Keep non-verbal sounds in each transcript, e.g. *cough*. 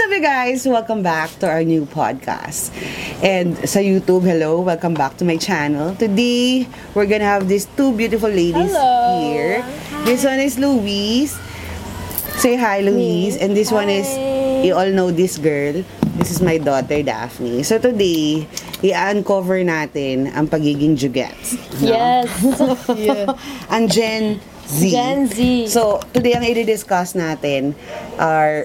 What's up, you guys? Welcome back to our new podcast. And sa YouTube, hello, welcome back to my channel. Today, we're gonna have these two beautiful ladies Hello. here. This one is Louise. Say hi, Louise. And this one is, you all know this girl. This is my daughter, Daphne. So today, i-uncover natin ang pagiging jugets. no? Yes. *laughs* Yeah. ang Gen Z. Gen Z. So, today ang i-discuss natin are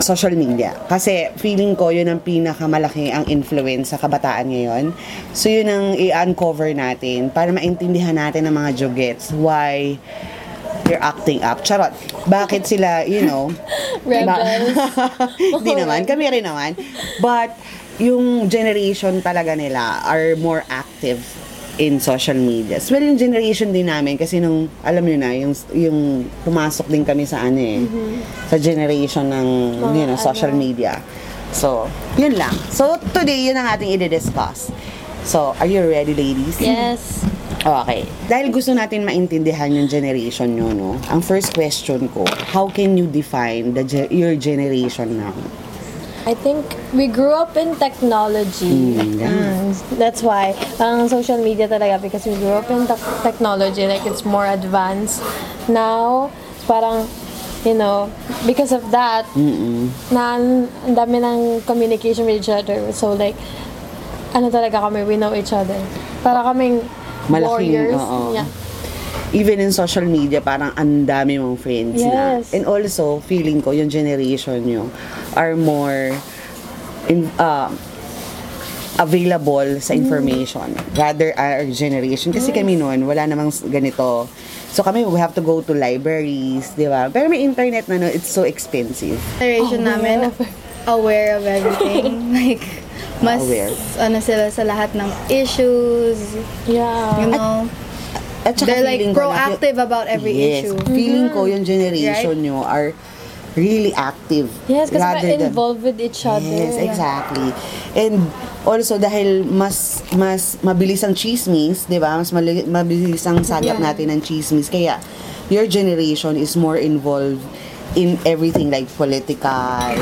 social media. Kasi feeling ko yun ang pinakamalaki ang influence sa kabataan ngayon. So, yun ang i-uncover natin para maintindihan natin ng mga jugets why they're acting up. Charot. Bakit sila, you know, *laughs* Rebels. *laughs* Hindi naman. Kami rin naman. But, yung generation talaga nila are more active in social media. Well, yung generation din namin, kasi nung, alam nyo na, yung, yung pumasok din kami sa ano eh, sa generation ng, you know, social media. So, yun lang. So, today, yun ang ating i-discuss. So, are you ready, ladies? yes. Okay. Dahil gusto natin maintindihan yung generation nyo, no? Ang first question ko, how can you define the ge- your generation now? I think we grew up in technology. Mm, yeah. Mm, that's why. Parang social media talaga because we grew up in tech- technology. Like, it's more advanced. Now, parang, you know, because of that, na ang dami ng communication with each other. So, like, ano talaga kami, we know each other. Para kaming Malaking, warriors. oo. Yeah. Even in social media, parang ang dami mong friends na. Yes. And also, feeling ko, yung generation nyo are more in, uh, available sa information rather our generation kasi kami noon wala namang ganito so kami we have to go to libraries di ba pero may internet na no it's so expensive Generation namin, *laughs* aware of everything. *laughs* like, mas, Aware. ano sila sa lahat ng issues, Yeah. you know. at saka They're like feeling ko na- proactive about every yes, issue. feeling ko yung generation nyo are really active Yes, kasi we're than- involved with each other. Yes, exactly. And also dahil mas mas mabilis ang chismis, 'di ba? Mas mali- mabilis ang sagap Yeah. natin ng chismis kaya your generation is more involved in everything like political,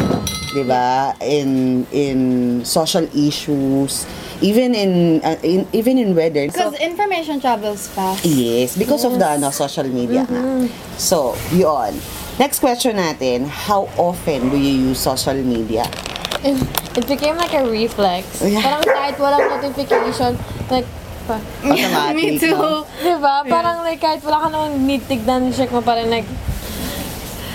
'di ba? In in social issues, even in, uh, in even in weather. So, Because information travels fast. Yes, because of the ano, social media nga. So, yun. Next question natin, how often do you use social media? It, it became like a reflex. Yeah. Parang kahit walang notification, like, pa, Automatic, *laughs* Me too. no? diba? Parang like kahit wala ka namang need tignan, check mo pa rin like,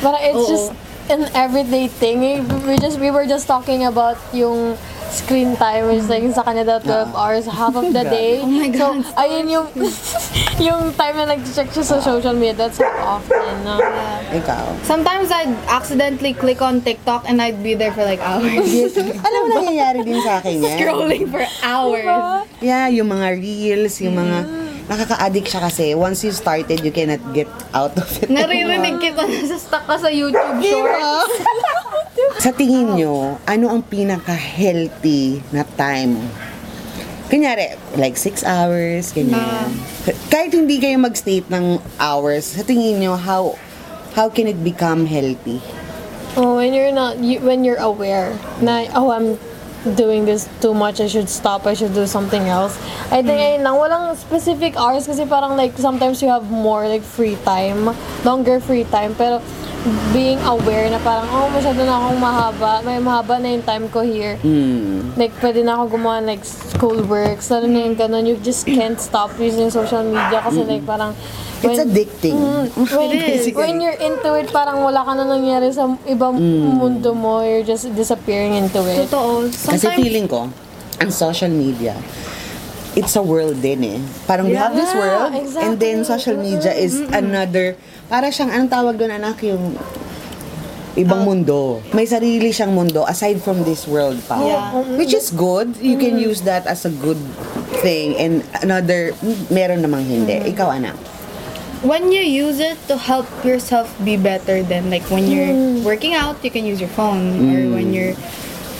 parang it's Oo. just an everyday thing. We just, we were just talking about yung screen time, which is like sa kanya daw 12 hours, half of the *laughs* day. Oh my So, God. ayun yung, *laughs* yung time na nag-check siya sa social media, that's how often, no? Ikaw. Sometimes I'd accidentally click on TikTok and I'd be there for like hours. *laughs* Alam mo, nangyayari din sa akin yan. Scrolling for hours. Yeah, yung mga reels, yung mga... Nakaka-addict siya kasi. Once you started, you cannot get out of it. Naririnig kita na sa stuck ka sa YouTube short. Sa tingin nyo, ano ang pinaka-healthy na time? Kunyari, like 6 hours, ganyan. Kahit hindi kayo mag-state ng hours, sa tingin nyo, how how can it become healthy? Oh, when you're not, you, when you're aware na, oh, I'm doing this too much, I should stop, I should do something else. I think, ayun lang, walang specific hours kasi parang like, sometimes you have more like free time, longer free time, pero being aware na parang, oh, masyado na akong mahaba, may mahaba na yung time ko here. Hmm. Like, pwede na ako gumawa like school works, lalo na yung ganun, you just can't stop using social media kasi like parang, It's addicting. when, Basically. when you're into it, parang wala ka na nangyari sa ibang mundo mo. You're just disappearing into it. Totoo. Kasi Sometimes, feeling ko, ang social media, it's a world din eh. Parang we have this Yeah, world, and then exactly. social media is another, para siyang, anong tawag doon anak, yung ibang mundo. May sarili siyang mundo aside from this world pa. Yeah. Which is good. You can use that as a good thing. And another, meron namang hindi. Ikaw, anak. When you use it to help yourself be better then like when you're mm. working out you can use your phone or when mm. you're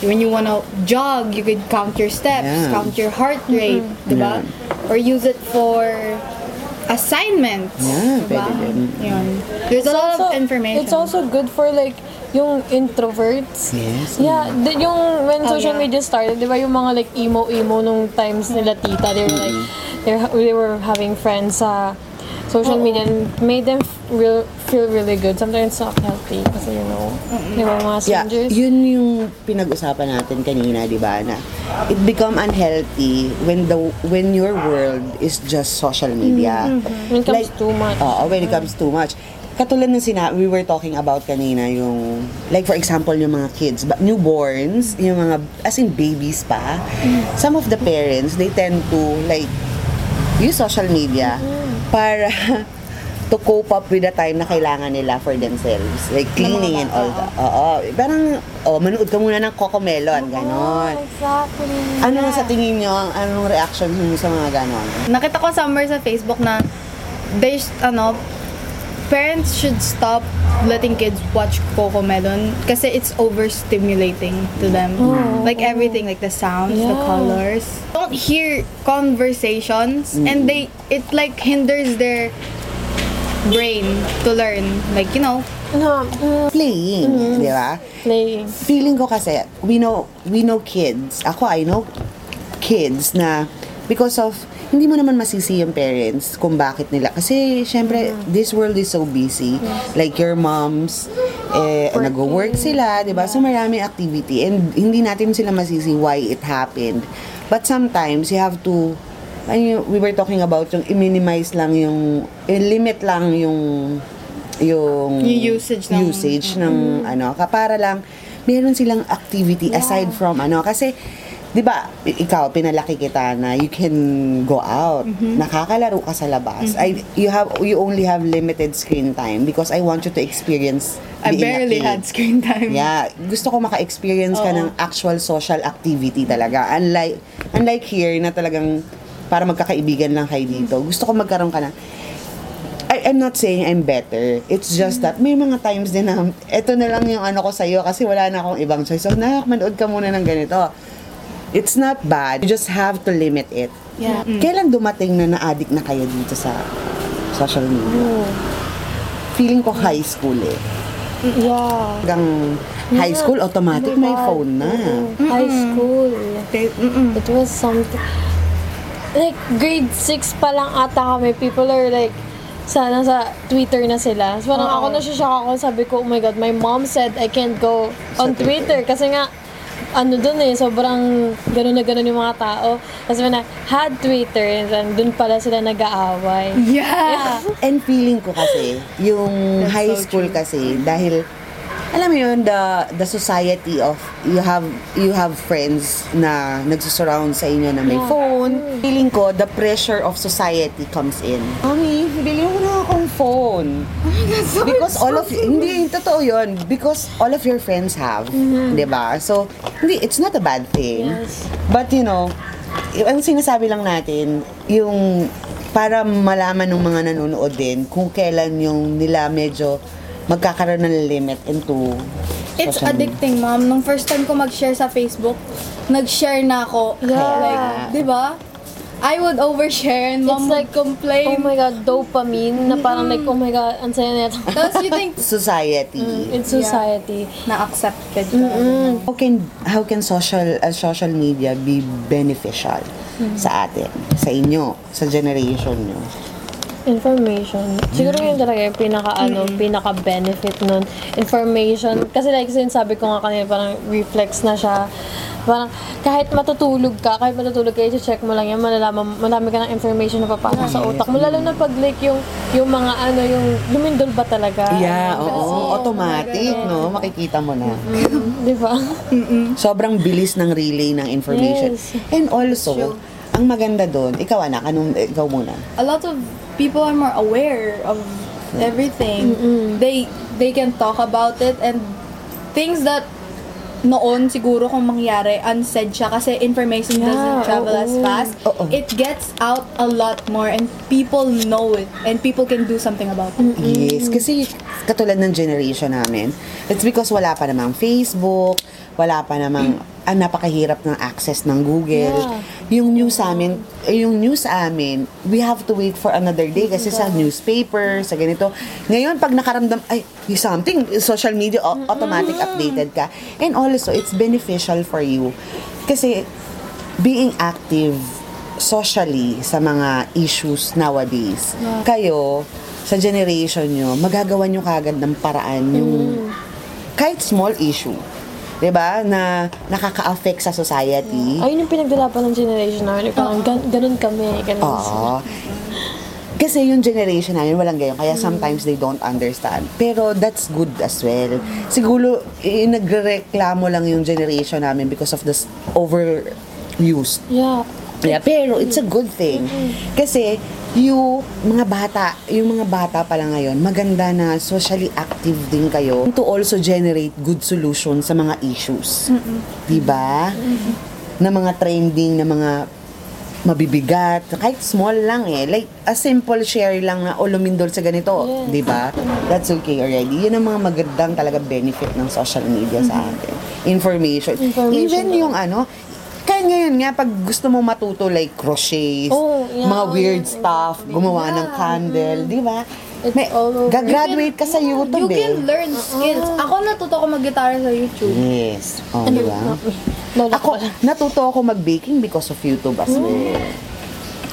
when you want to jog you could count your steps Yeah. count your heart rate mm-hmm. diba or use it for assignments Yeah, diba? pwede din. Yun. there's a lot of information It's also good for like yung introverts. Yes. Yeah, the, yung when Oh, social yeah. media started, di ba yung mga like emo-emo nung times nila tita, they were like, mm-hmm. they're, they were having friends sa social Oo. media and made them real, feel really good. Sometimes it's not healthy kasi you know, di ba mga Yeah, strangers. yun yung pinag-usapan natin kanina, di ba, na it become unhealthy when the when your world is just social media. When it comes too much. Oo, when it comes too much. Katulad ng sina we were talking about kanina yung like for example yung mga kids but newborns yung mga as in babies pa some of the parents they tend to like use social media para *laughs* to cope up with the time na kailangan nila for themselves. Like cleaning and all that. Oo. Parang, oh, manood ka muna ng Coco Melon, ganon. Oh, exactly. Ano sa tingin nyo, ang- anong reaction nyo sa mga ganon? Nakita ko somewhere sa Facebook na there's, ano, parents should stop letting kids watch Coco Melon kasi it's overstimulating to them. Like everything, like the sounds, the Yeah. colors. Don't hear conversations and they, it like hinders their brain to learn. Like, you know, No, mm, Playing, di ba? playing. feeling ko kasi we know we know kids ako I know kids na because of hindi mo naman masisi yung parents kung bakit nila. Kasi syempre this world is so busy. Like your moms eh nag-work sila 'di ba? So maraming activity. And hindi natin sila masisi why it happened. But sometimes you have to ano yung- we were talking about yung i-minimize lang yung i-limit lang yung yung Yung usage ng- usage ng ano. Ka para lang meron silang activity aside from ano. Kasi 'di ba ikaw pinalaki kita na you can go out Mm-hmm. nakakalaro ka sa labas I you have you only have limited screen time because I want you to experience I being a barely kid. had screen time. Yeah, gusto ko maka-experience ka Oo. ng actual social activity talaga. Unlike unlike here na talagang para magkakaibigan lang kayo dito. Gusto ko magkaroon ka ng I, I'm not saying I'm better. It's just that may mga times din na eto na lang yung ano ko sa'yo kasi wala na akong ibang choice. So, nak, manood ka muna ng ganito. It's not bad. You just have to limit it. Yeah. Kailan dumating na na-addict na kayo dito sa social media? Feeling ko high school eh. Yeah. Hanggang high school, automatic Oh may phone na. Oo. High school. Mm-mm. It was something. Like, grade 6 pa lang ata kami. People are like, sa, nasa Twitter na sila. So, parang Oo. ako na-shock ako. Sabi ko, oh my God, my mom said I can't go on Sa Twitter. Kasi nga, ano dun eh, sobrang gano'n na gano'n yung mga tao. Kasi na, had Twitter, and then dun pala sila nag-aaway. Yeah. And feeling ko kasi, yung That's high so school true. kasi, dahil, alam mo yun, the, the society of, you have, you have friends na nagsusurround sa inyo na may Yeah. phone. Feeling ko, the pressure of society comes in. Mami, bili mo na akong phone. Because all of, hindi, totoo yun. Because all of your friends have. di ba So, hindi, it's not a bad thing. Yes. But you know, y- ang sinasabi lang natin, yung para malaman ng mga nanonood din kung kailan yung nila medyo magkakaroon ng limit into It's social media. addicting, ma'am. Nung first time ko mag-share sa Facebook, nag-share na ako. Yeah. Like, di ba? I would overshare and mom It's like, would complain. Oh my God, dopamine. Na parang like, oh my God, ang saya nito. Tapos you think *laughs* society. In society. na-accepted ka. How can how can social uh, social media be beneficial sa atin, sa inyo, sa generation nyo? Information. Siguro yun talaga yung pinaka ano, pinaka benefit nun. Information. Kasi like sinasabi ko nga kanina, parang reflex na siya. Parang kahit matutulog ka, kahit matutulog ka, i-check mo lang yan, malalaman, marami ka ng information na papasok sa utak mo. Lalo na pag like yung, yung mga ano, yung lumindol ba talaga? Yeah, oo, automatic, no? Makikita mo na. Mm, Di ba? *laughs* Sobrang bilis ng relay ng information. Yes. And also, ang maganda doon, ikaw anak, anong, ikaw muna. A lot of people are more aware of everything. They they can talk about it and things that noon siguro kung mangyari unsaid siya kasi information Yeah, doesn't travel as oo. fast. Oo. It gets out a lot more and people know it and people can do something about it. Yes, kasi katulad ng generation namin, it's because wala pa namang Facebook, wala pa namang, ah, napakahirap ng access ng Google. Yeah. yung news sa amin, eh, yung news sa amin, we have to wait for another day kasi sa newspaper, sa ganito. Ngayon, pag nakaramdam, ay, something, social media, au- automatic updated ka. And also, it's beneficial for you. Kasi, being active socially sa mga issues nowadays, kayo, sa generation nyo, magagawa nyo kagad ng paraan yung kahit small issue. 'Di ba na nakaka-affect sa society. Ayun yung pinagdalapan ng generation namin. Parang gan- ganun kami. Ganun Oo. Kasi yung generation namin, walang gayon. Kaya sometimes they don't understand. Pero that's good as well. Siguro, eh, nagreklamo lang yung generation namin because of this overused. Yeah. Yeah, pero it's a good thing. Kasi yung mga bata, yung mga bata pala ngayon, maganda na socially active din kayo to also generate good solutions sa mga issues. 'Di ba? Na mga trending, na mga mabibigat, kahit small lang eh. Like, a simple share lang na, o lumindol sa ganito, Yes. di ba? That's okay already. Yun ang mga magandang talaga benefit ng social media sa atin. Information. Information Even yung ano, kaya ngayon nga, pag gusto mo matuto like crochet, Oh, yeah, mga weird yeah. stuff, gumawa ng candle, di ba? It's May, all over. gagraduate ka sa YouTube You eh. can learn skills. Ako natuto ko mag-gitara sa YouTube. Yes. Oh, Ano di ba? Lola Ako, natuto ako mag-baking because of YouTube as well.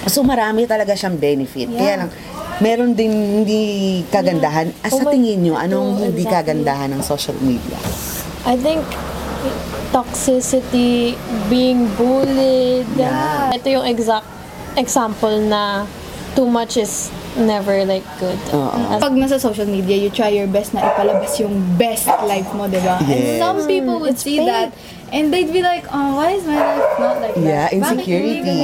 So, marami talaga siyang benefit. Kaya lang, meron din hindi kagandahan. Ah, sa Oh my- tingin nyo, anong hindi exactly. kagandahan ng social media? I think toxicity, being bullied. Yeah. Ito yung exact example na too much is never like good. Oo. As- Pag nasa social media, you try your best na ipalabas yung best life mo, di ba? And Yes. some people would It's see fake. that and they'd be like, oh, why is my life not like Yeah, that? Hindi insecurity.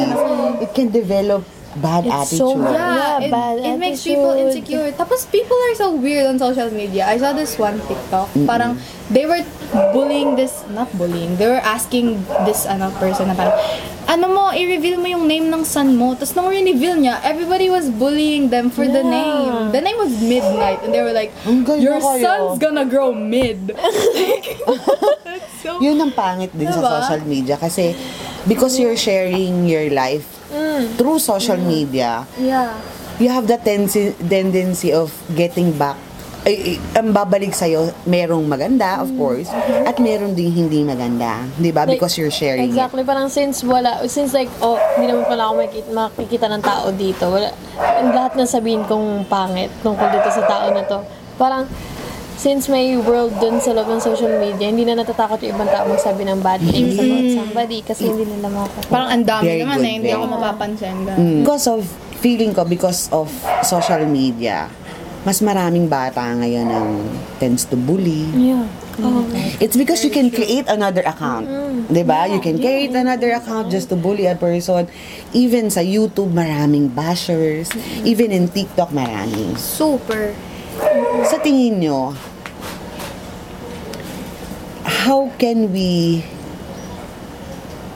It can develop bad It's so attitude. bad. Yeah, Yeah, it, bad it makes people attitude. insecure. Tapos people are so weird on social media. I saw this one TikTok. Parang they were bullying this, not bullying, they were asking this ano person na parang, ano mo, i-reveal mo yung name ng son mo. Tapos nung reveal niya, everybody was bullying them for the Yeah. name. The name was Midnight. And they were like, your kayo." son's gonna grow mid. *laughs* *laughs* so, Yun ang pangit din sa Diba? social media kasi because you're sharing your life through social media, yeah. you have the tendency, tendency of getting back ay, ay, ang babalik sa'yo, merong maganda, of course, at meron ding hindi maganda. Di ba? Like, Because you're sharing it. Exactly, parang since wala, since like, oh, hindi naman pala ako makikita, makikita ng tao dito. Wala, yung lahat na sabihin kong pangit tungkol dito sa tao na to. Parang, since may world dun sa loob ng social media, hindi na natatakot yung ibang tao magsabi ng bad things about somebody kasi hindi nila makakuha. Parang ang dami Very naman good, eh. Hindi ako mapapansin. ganun. Because of, feeling ko, because of social media, mas maraming bata ngayon ang tends to bully. Yeah. Oh. It's because you can create another account. 'Di ba? You can create another account just to bully a person. Even sa YouTube, maraming bashers. Even in TikTok, maraming. Super. Sa tingin nyo, how can we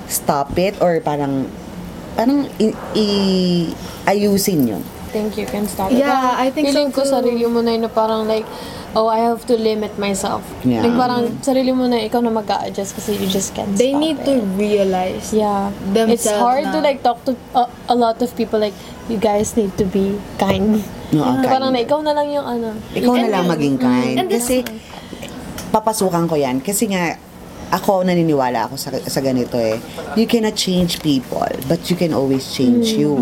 stop it or parang parang i, i- ayusin yun? think you can stop Yeah, it. Parang I think so feeling ko too. sarili mo na yun na parang like, oh, I have to limit myself. Yeah. Like parang sarili mo na ikaw na mag adjust kasi you just can't They stop need it. to realize. Yeah. themselves It's hard to na- like talk to a, a lot of people like, you guys need to be kind. No, ang Parang na kind. ikaw na lang yung ano. Ikaw na And- lang maging kind. and Kasi, papasukan ko yan. Kasi nga, ako naniniwala ako sa, sa ganito eh. You cannot change people, but you can always change you.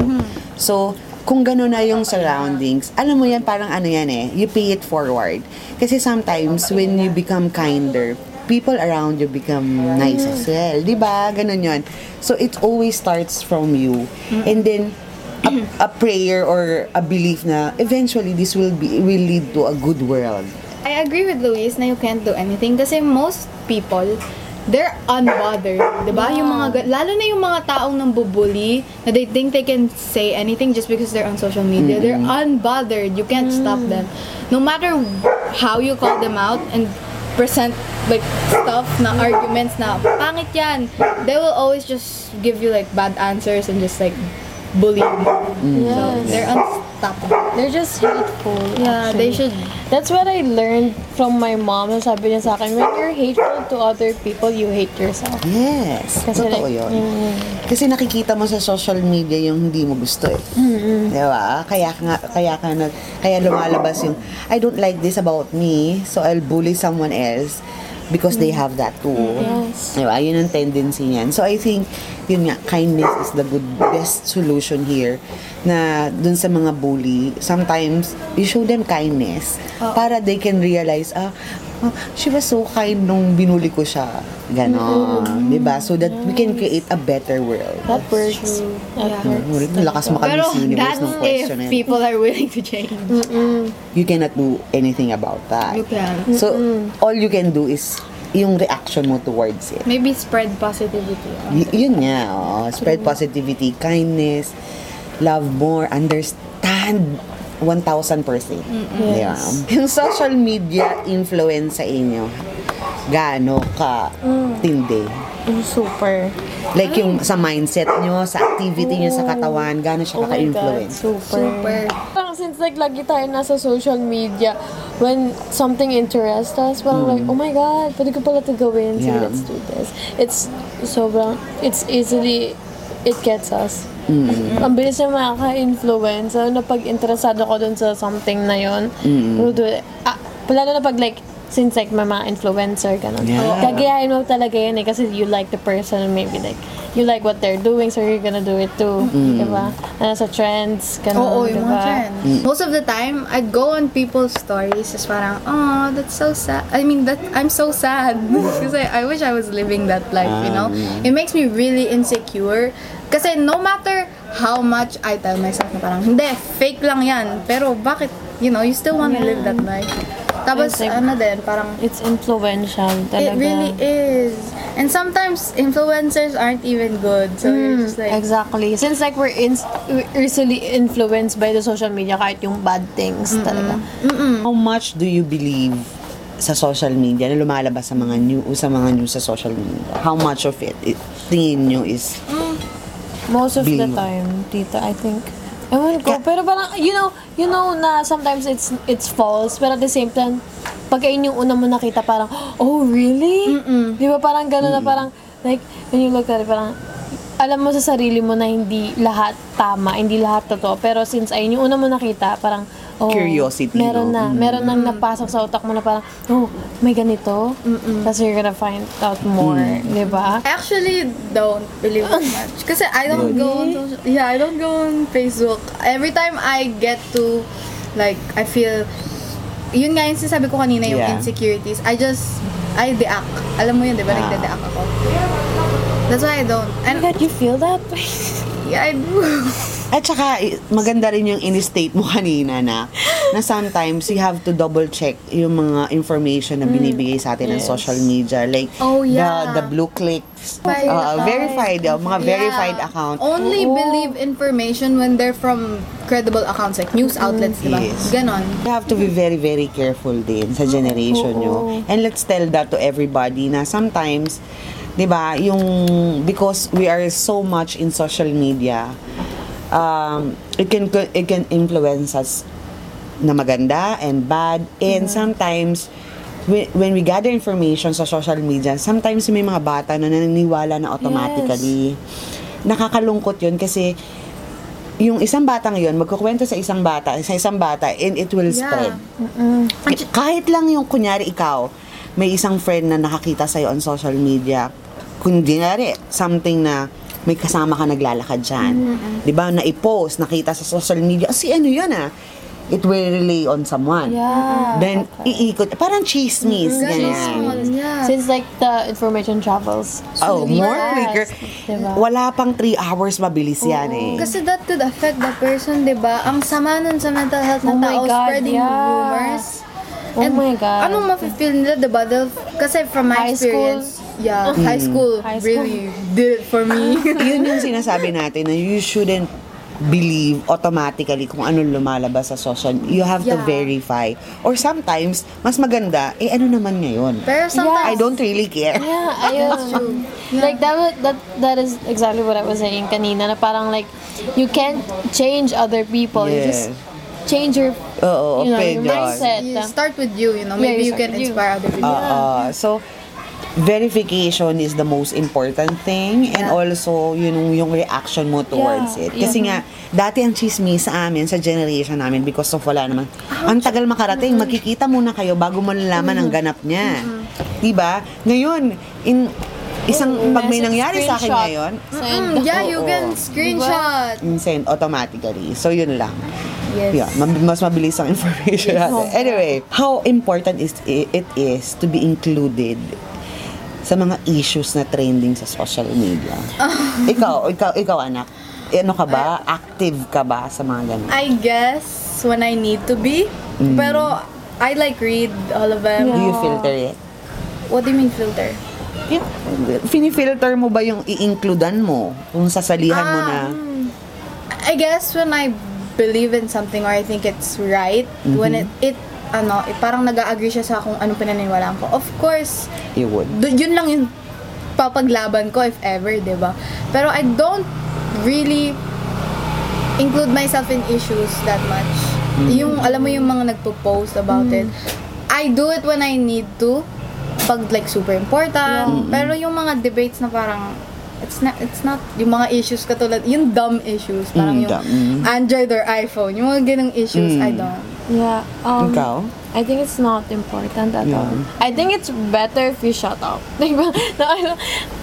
So, kung gano'n na yung surroundings, alam mo yan, parang ano yan eh, you pay it forward. Kasi sometimes, when you become kinder, people around you become nice as well. Di ba? Ganun yun. So, it always starts from you. And then, a, a prayer or a belief na eventually this will be will lead to a good world. I agree with Luis na you can't do anything kasi most people, they're unbothered. 'di ba? Yung mga, ga- lalo na yung mga taong nang bubuli na they think they can say anything just because they're on social media. They're unbothered. You can't stop them. No matter how you call them out and present like stuff na arguments na pangit yan, they will always just give you like bad answers and just like bully you. So Yes. they're un- top. They're just hateful. Yeah, they actually. should. That's what I learned from my mom. Sabi niya sa akin, when you're hateful to other people, you hate yourself. Yes, Kasi totoo like, yun. mm, Kasi nakikita mo sa social media yung hindi mo gusto eh. Di ba? Kaya ka nga, kaya ka nag, kaya lumalabas yung, I don't like this about me, so I'll bully someone else because they have that too. Yes. Di ba? Yun ang tendency niyan. So I think, yun nga, kindness is the good, best solution here na dun sa mga bully, sometimes, you show them kindness para they can realize, ah, oh, she was so kind nung binuli ko siya. Ganon. Di ba? So that we can create a better world. That works. That works. Mm, Lakas Pero kami universe that's ng if question na yun. people are willing to change. You cannot do anything about that. You can. So, all you can do is yung reaction mo towards it. Maybe spread positivity. Y- yun nga, oh. spread positivity, kindness, love more, understand 1,000%. Di ba? Yung social media influence sa inyo, gaano ka tindi? Mm, Super. Like yung sa mindset nyo, sa activity nyo sa katawan, gaano siya Oh kaka-influence? super. Super. Since like lagi tayo nasa social media, when something interests us, parang like, oh my God, pwede ko pala ito gawin. Sige, Yeah. let's do this. It's sobrang, it's easily, it gets us. Ang bilis na makaka-influence. Na pag interesado ko dun sa something na yun, we'll do it. Ah, lalo na pag like, since like may mga influencer, ganun. Yeah. Gagayahin mo talaga yan eh, kasi you like the person, maybe like, you like what they're doing, so you're gonna do it too. Diba? Na sa trends, ganun, Oo, yung diba? mga trends. Most of the time, I'd go on people's stories, just parang, oh, that's so sad. I mean, that I'm so sad. *laughs* Because I, I wish I was living that life, you know? It makes me really insecure. Kasi no matter how much I tell myself na parang, hindi, fake lang yan. Pero bakit, you know, you still want to live that life. Tapos, It's like- ano din, parang, It's influential talaga. it really is. And sometimes, influencers aren't even good. So, you're just like, Exactly. Since like we're, in, we're easily influenced by the social media, kahit yung bad things talaga. How much do you believe sa social media na lumalabas sa mga new sa mga news sa social media? How much of it, it tingin nyo is Most of the Believe. time, tita, I think. Ewan ko. Pero parang, you know, you know na sometimes it's it's false, pero at the same time, pag ayun yung una mo nakita, parang, oh, really? Di ba parang gano'n na parang, like, when you look at it, parang, alam mo sa sarili mo na hindi lahat tama, hindi lahat totoo. Pero since ayun yung una mo nakita, parang, oh, Curiosity, meron no? na, meron nang napasok sa utak mo na parang, oh, may ganito. Tapos you're gonna find out more, di ba? I actually don't believe it much. Kasi I don't go on social, yeah, I don't go on Facebook. Every time I get to, like, I feel, yun nga yung sinasabi ko kanina, yung Yeah. insecurities. I just, I deact. Alam mo yun, di ba? Ah. Nagde-deact ako. That's why I don't. Oh And, my God, you feel that? *laughs* yeah, I do. At saka, i- maganda rin yung in-state mo *laughs* kanina na, na sometimes you have to double check yung mga information na binibigay sa atin ng Yes. social media. Like, Oh, yeah. the, the blue clicks. Verified. Uh, verified. uh, mga verified Yeah. account. Only Oo. believe information when they're from credible accounts, like news outlets, di ba? Yes. Ganon. You have to be very, very careful din sa generation Oo. nyo. And let's tell that to everybody na sometimes, di ba, yung, because we are so much in social media, um, it can, it can influence us na maganda and bad. And sometimes, when, when we gather information sa social media, sometimes may mga bata na naniniwala na automatically. Nakakalungkot yun kasi yung isang batang yon magkukwento sa isang bata, sa isang bata, and it will Yeah. spread. Kahit lang yung kunyari ikaw, may isang friend na nakakita sa'yo on social media, kundi something na may kasama ka naglalakad dyan. Di ba? Na-post, nakita sa social media, "Ah, si ano yun ah? It will relay on someone. Yeah. Then, iikot. Parang chismis. ganyan. Yeah. Since like the information travels. Oh, more fast, quicker. diba? Wala pang 3 hours mabilis yan eh. Kasi that could affect the person, di ba? Ang sama nun sa mental health ng Oh tao, God, spreading yeah. rumors. Oh my God. Anong mafe-feel nila, di ba? They'll- Kasi from my High school. Yeah, high school High school. really did it for me. *laughs* *laughs* Yun yung sinasabi natin na you shouldn't believe automatically kung ano lumalabas sa social. You have to Yeah. verify. Or sometimes, mas maganda, eh ano naman ngayon? Pero sometimes, I don't really care. Yeah, *laughs* ayun. Like that, wa- that that is exactly what I was saying kanina. Na parang like you can't change other people. You just Yeah. change your Oo, you know, your mindset. you start with you, you know, Yeah, maybe you you start can with you. inspire other people. Oo. so, verification is the most important thing and Yeah. also yun yung reaction mo towards Yeah. it. Kasi nga, dati ang chismis sa amin, sa generation namin, because of wala naman. Ang tagal makarating, magkikita muna kayo bago mo nalaman ang ganap niya. Diba? Ngayon, in isang pag may nangyari sa akin ngayon, Send. Mm, yeah, you can screenshot. send automatically. So, yun lang. Yes. Yeah, mab- mas mabilis ang *laughs* information natin. Anyway, how important is it is to be included sa mga issues na trending sa social media? *laughs* ikaw, ikaw, ikaw anak, ano ka ba? Active ka ba sa mga ganun? I guess when I need to be. Pero I like read all of them. Do you filter it? What do you mean filter? Yeah. Finifilter mo ba yung i-includean mo? Kung sasalihan mo na, I guess when I believe in something or I think it's right, when it, it ano, eh, parang nag-agree siya sa kung anong pinaniniwalaan ko. Of course, you would. yun lang yung papaglaban ko if ever, 'di ba? Pero I don't really include myself in issues that much. Yung alam mo yung mga nagpo-post about it. I do it when I need to pag like super important. Pero yung mga debates na parang it's not it's not yung mga issues katulad yung dumb issues parang Mm, yung dumb. Mm. Android or iPhone yung mga ganung issues I Mm. don't Yeah. Um, Ikaw? I think it's not important at Yeah. all. I think it's better if you shut up. Like, parang, na, ano,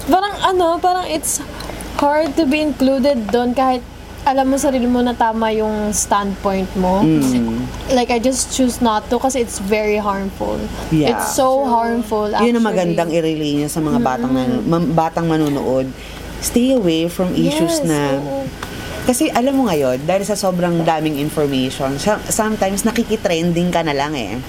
parang ano, parang it's hard to be included doon kahit alam mo sarili mo na tama yung standpoint mo. Mm. Like, I just choose not to kasi it's very harmful. Yeah. It's so harmful, actually. Yun ang magandang i-relay niya sa mga batang nan- batang manunood. Stay away from issues Yes, na oo. Kasi alam mo ngayon, dahil sa sobrang daming information, sometimes nakikitrending ka na lang eh.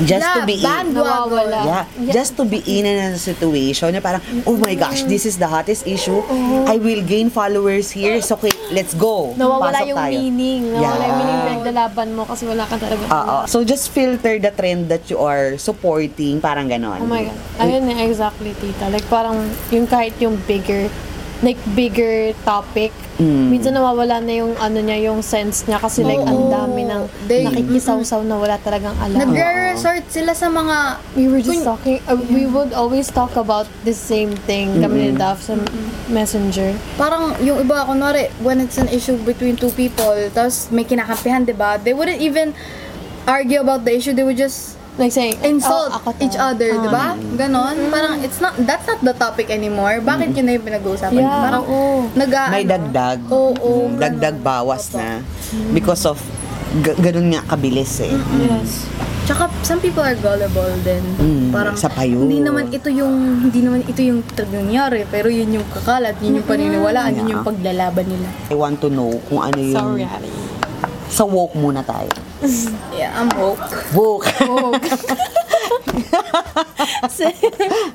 Just to Yeah, be in. Nawawala. yeah, just to be in a situation na parang, oh my gosh, this is the hottest issue. I will gain followers here. So, okay, let's go. Nawawala Pasok yung tayo. meaning. Nawawala yung Yeah. meaning pinaglalaban mo kasi wala ka talaga. Oo. So, just filter the trend that you are supporting. Parang ganon. Oh my God. Ayun na, exactly, tita. Like, parang, yung kahit yung bigger, like, bigger topic, Mm. minsan nawawala na yung, ano niya, yung sense niya. Kasi, like, ang Oo. dami ng They- nakikisaw-saw na wala talagang alam. nagre-resort sila sa mga we were just Kun- talking, uh, we would always talk about the same thing, kami ni Daph sa messenger. parang yung iba, kunwari, when it's an issue between two people, tapos may kinakampihan, di ba? They wouldn't even argue about the issue, they would just Like saying, insult oh, ako to. each other, di ba? Ganon. Parang, it's not, that's not the topic anymore. Bakit yun na yung pinag-uusapan? Yeah, parang, oo. nag May dagdag. Oo, oo, Mm, dagdag bawas na. Because of, g- ganun nga kabilis eh. Yes. Tsaka, some people are gullible din. Mm, parang, sa payo. hindi naman ito yung, hindi naman ito yung nangyari, pero yun yung kakalat, yun yung paniniwalaan, yun yung paglalaban nila. I want to know kung ano yung... Sorry. Sa woke muna tayo. Yeah, I'm woke. Woke. *laughs*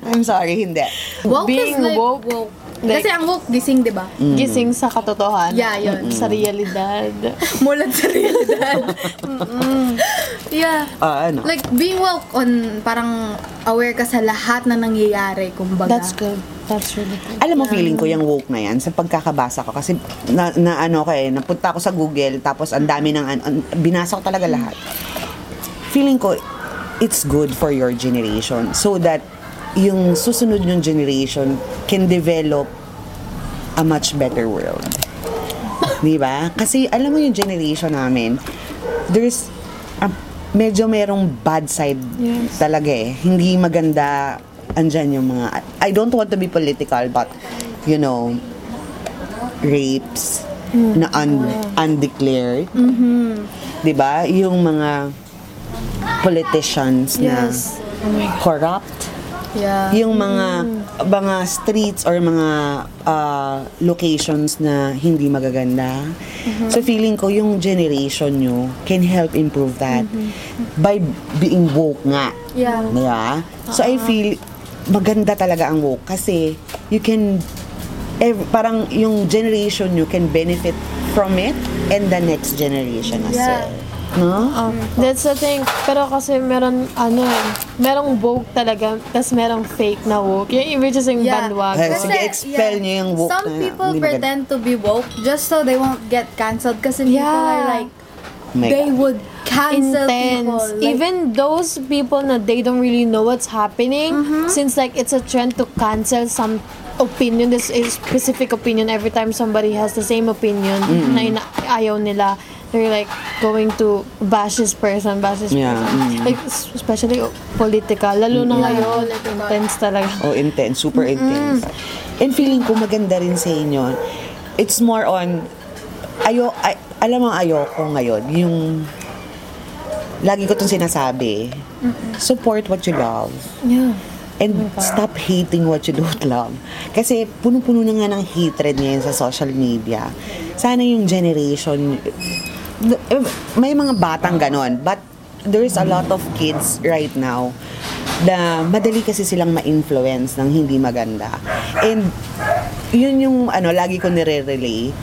I'm sorry, hindi. Woke Being is like, woke, woke. like- Kasi ang woke, gising, di ba? Gising sa katotohanan. Yeah, yun. Sa realidad. *laughs* Mulat sa realidad. Yeah. Ah, ano? Like, being woke on, parang aware ka sa lahat na nangyayari, kumbaga. That's good. That's really good. Alam mo, feeling ko yung woke na yan sa pagkakabasa ko. Kasi na, na ano ko eh, napunta ako sa Google, tapos ang dami ng, an, binasa ko talaga lahat. Feeling ko, it's good for your generation. So that yung susunod yung generation can develop a much better world. *laughs* Di ba? Kasi alam mo yung generation namin, there's a, medyo merong bad side Yes. talaga eh. Hindi maganda andyan yung mga I don't want to be political but you know rapes na un, undeclared. 'Di ba? Yung mga politicians Yes. na corrupt Yeah. yung mga mga streets or mga ah, locations na hindi magaganda. So feeling ko yung generation nyo can help improve that by being woke nga. Yeah. Diba? So I feel maganda talaga ang woke kasi you can ev- parang yung generation nyo can benefit from it and the next generation as Yeah. well. No? Um, that's the thing. Pero kasi meron, ano, eh, merong woke talaga, tas merong fake na woke. Yung which is yung Ay, bandwagon. sige, expel niyo yung woke Some na people maganda. pretend to be woke just so they won't get cancelled kasi people Yeah. are like, Oh my they God. would cancel people. intense. Like, Even those people na they don't really know what's happening, Mm-hmm. since like it's a trend to cancel some opinion, this is specific opinion every time somebody has the same opinion na ina- ayaw nila. They're like going to bash this person, bash this Yeah, person. Like, s- especially political. Lalo na ngayon, intense talaga. Oh, intense. Super intense. And feeling ko maganda rin sa inyo. It's more on, ayo, ay, alam mo ayoko ngayon, yung, lagi ko itong sinasabi, support what you love. Yeah. And stop hating what you don't love. Kasi punong-puno na nga ng hatred ngayon sa social media. Sana yung generation, may mga batang ganon, but there's a lot of kids right now na madali kasi silang ma-influence ng hindi maganda. And yun yung ano, lagi ko nire-relay.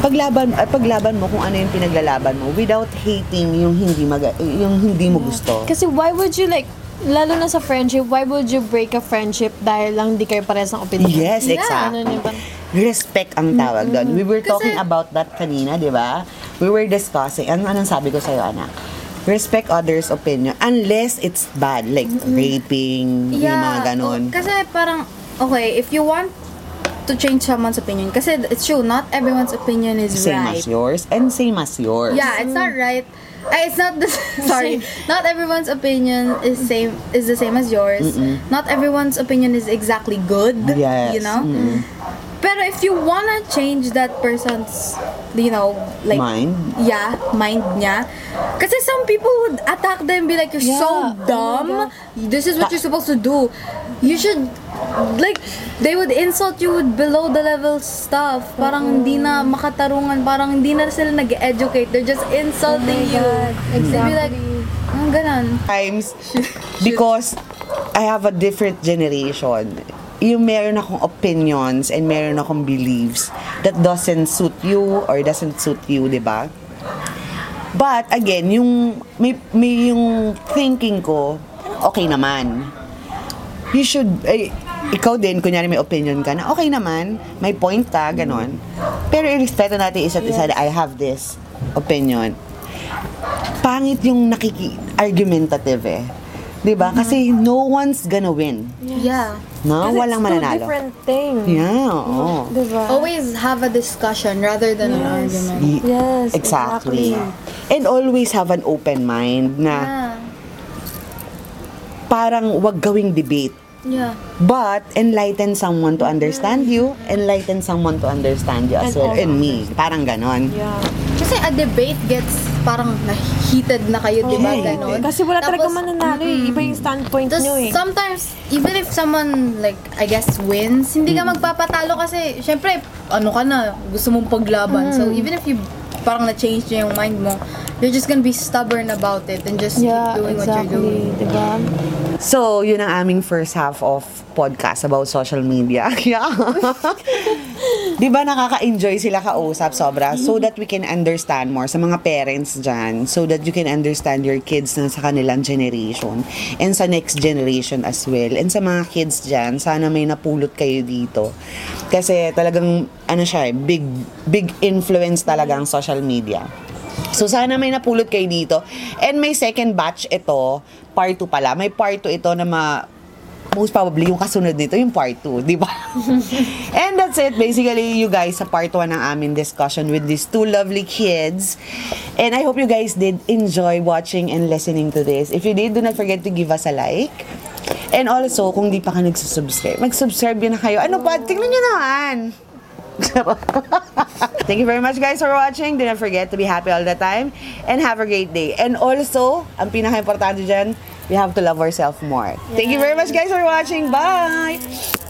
Paglaban, at paglaban mo kung ano yung pinaglalaban mo without hating yung hindi maga, yung hindi mo gusto. Kasi why would you like, lalo na sa friendship, why would you break a friendship dahil lang di kayo parehas ng opinion? Yes, exactly. Ano ba? Respect ang tawag doon. We were Kasi- talking about that kanina, di ba? We were discussing, ano anong sabi ko sa'yo, anak? Respect others' opinion unless it's bad, like raping, yung mga ganon. oh, kasi parang, okay, if you want to change someone's opinion, kasi it's true, not everyone's opinion is Same right. as yours and same as yours. Yeah, it's not right. Ay, it's not the *laughs* sorry. Not everyone's opinion is same is the same as yours. Not everyone's opinion is exactly good. Yes. You know. Mm-mm. Pero if you wanna change that person's, you know, like Mind? yeah, mind niya. Kasi some people would attack them, be like, "You're Yeah. so Oh dumb. This is what you're supposed to do. You should." Like, they would insult you with below the level stuff. Parang hindi na makatarungan. Parang hindi na sila nag-educate. They're just insulting you. They'd be like, ang ganon. Times, *laughs* because I have a different generation, yung meron akong opinions and meron akong beliefs that doesn't suit you or doesn't suit you, di ba? But again, yung may, may yung thinking ko, okay naman. You should, ay, ikaw din, kunyari may opinion ka na, okay naman, may point ka, ganon. Pero i-respeto natin isa't isa na I have this opinion. Pangit yung nakiki-argumentative eh. 'Di ba? Kasi no one's gonna win. Yeah. No? Kasi Walang it's two mananalo. different things. Yeah, oo. Diba? Always have a discussion rather than an argument. Y- Yes, exactly. exactly. And always have an open mind na Yeah. parang wag gawing debate. Yeah. But enlighten someone to understand you, enlighten someone to understand you as And well. also- And me. Parang ganon. Yeah. Kasi a debate gets parang heated na kayo, di ba? Ganon. Kasi wala talaga mananalo eh. Iba yung standpoint Tapos nyo eh. sometimes, even if someone, like, I guess, wins, hindi ka magpapatalo kasi, syempre, ano ka na, gusto mong paglaban. So, even if you parang na-change niya yung mind mo, you're just gonna be stubborn about it and just Yeah, keep doing what you're doing. exactly. Diba? So, yun ang aming first half of podcast about social media. *laughs* Yeah. *laughs* Di ba nakaka-enjoy sila kausap sobra so that we can understand more sa mga parents dyan so that you can understand your kids na sa kanilang generation and sa next generation as well. And sa mga kids dyan, sana may napulot kayo dito. Kasi talagang, ano siya eh, big, big influence talaga ang social media. So, sana may napulot kayo dito. And may second batch ito, part 2 pala. May part 2 ito na ma most probably yung kasunod nito, yung part 2, di ba? *laughs* And that's it. Basically, you guys, sa part 1 ng aming discussion with these two lovely kids. And I hope you guys did enjoy watching and listening to this. If you did, do not forget to give us a like. And also, kung di pa ka nagsusubscribe, mag-subscribe na kayo. Ano pa? Tingnan nyo naman. *laughs* Thank you very much guys for watching. Do not forget to be happy all the time and have a great day. And also, ang pinaka-importante dyan, we have to love ourselves more. Thank you very much guys for watching. Bye!